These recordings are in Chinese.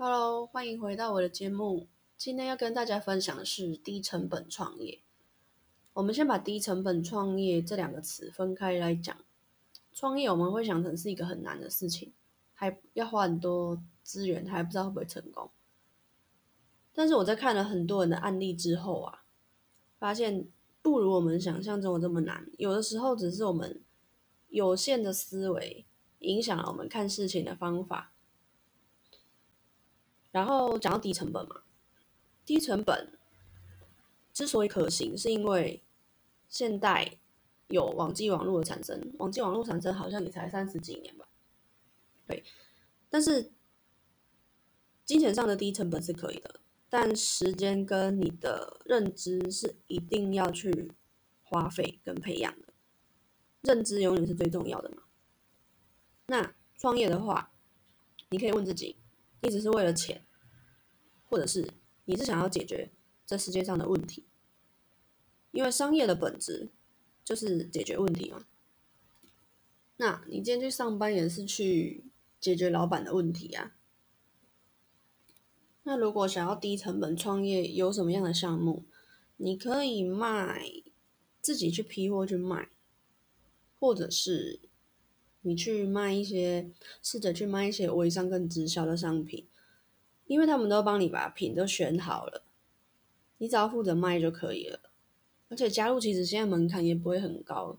Hello，欢迎回到我的节目。今天要跟大家分享的是低成本创业。我们先把低成本创业这两个词分开来讲。创业我们会想成是一个很难的事情，还要花很多资源，还不知道会不会成功。但是我在看了很多人的案例之后啊，发现不如我们想象中的这么难。有的时候只是我们有限的思维影响了我们看事情的方法。然后讲到低成本嘛，低成本之所以可行，是因为现代有网际网络的产生，网际网络产生好像也才三十几年吧，对。但是金钱上的低成本是可以的，但时间跟你的认知是一定要去花费跟培养的，认知永远是最重要的嘛。那创业的话，你可以问自己。你只是为了钱，或者是你是想要解决这世界上的问题？因为商业的本质就是解决问题嘛。那你今天去上班也是去解决老板的问题啊。那如果想要低成本创业，有什么样的项目？你可以卖自己去批货去卖，或者是。你去卖一些，试着去卖一些微商跟直销的商品，因为他们都帮你把品都选好了，你只要负责卖就可以了。而且加入其实现在门槛也不会很高，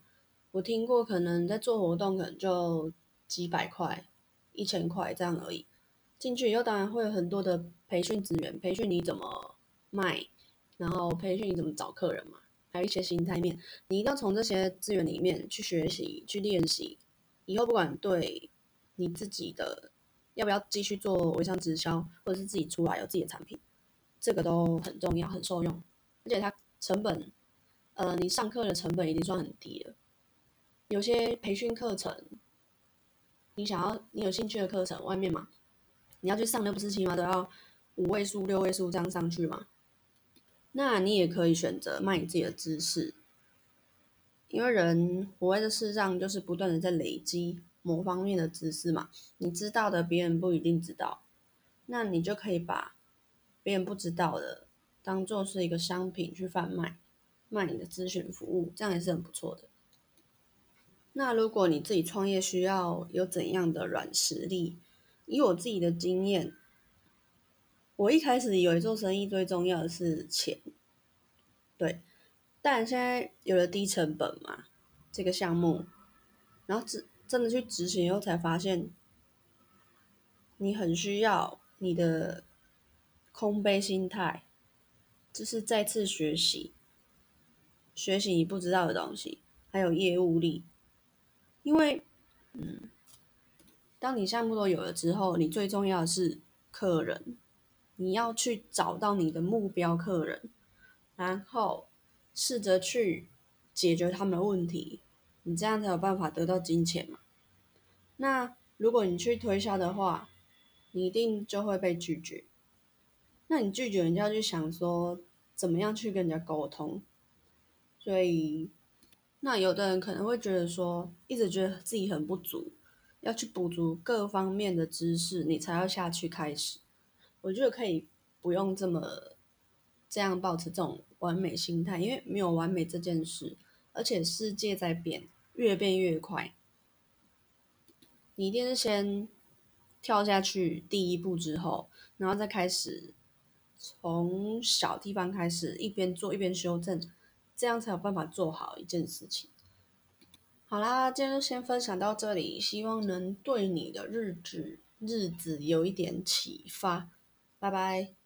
我听过可能在做活动可能就几百块、一千块这样而已。进去以后当然会有很多的培训资源，培训你怎么卖，然后培训你怎么找客人嘛，还有一些心态面，你一定要从这些资源里面去学习、去练习。以后不管对你自己的要不要继续做微商直销，或者是自己出来有自己的产品，这个都很重要，很受用。而且它成本，呃，你上课的成本已经算很低了。有些培训课程，你想要你有兴趣的课程，外面嘛，你要去上六不是起码，都要五位数、六位数这样上去嘛。那你也可以选择卖你自己的知识。因为人活在这世上，就是不断的在累积某方面的知识嘛。你知道的，别人不一定知道，那你就可以把别人不知道的当做是一个商品去贩卖，卖你的咨询服务，这样也是很不错的。那如果你自己创业需要有怎样的软实力？以我自己的经验，我一开始以为做生意最重要的是钱，对。但现在有了低成本嘛，这个项目，然后真真的去执行以后，才发现你很需要你的空杯心态，就是再次学习，学习你不知道的东西，还有业务力。因为，嗯，当你项目都有了之后，你最重要的是客人，你要去找到你的目标客人，然后。试着去解决他们的问题，你这样才有办法得到金钱嘛。那如果你去推销的话，你一定就会被拒绝。那你拒绝，人家就想说怎么样去跟人家沟通。所以，那有的人可能会觉得说，一直觉得自己很不足，要去补足各方面的知识，你才要下去开始。我觉得可以不用这么。这样保持这种完美心态，因为没有完美这件事，而且世界在变，越变越快。你一定是先跳下去第一步之后，然后再开始从小地方开始，一边做一边修正，这样才有办法做好一件事情。好啦，今天就先分享到这里，希望能对你的日子日子有一点启发。拜拜。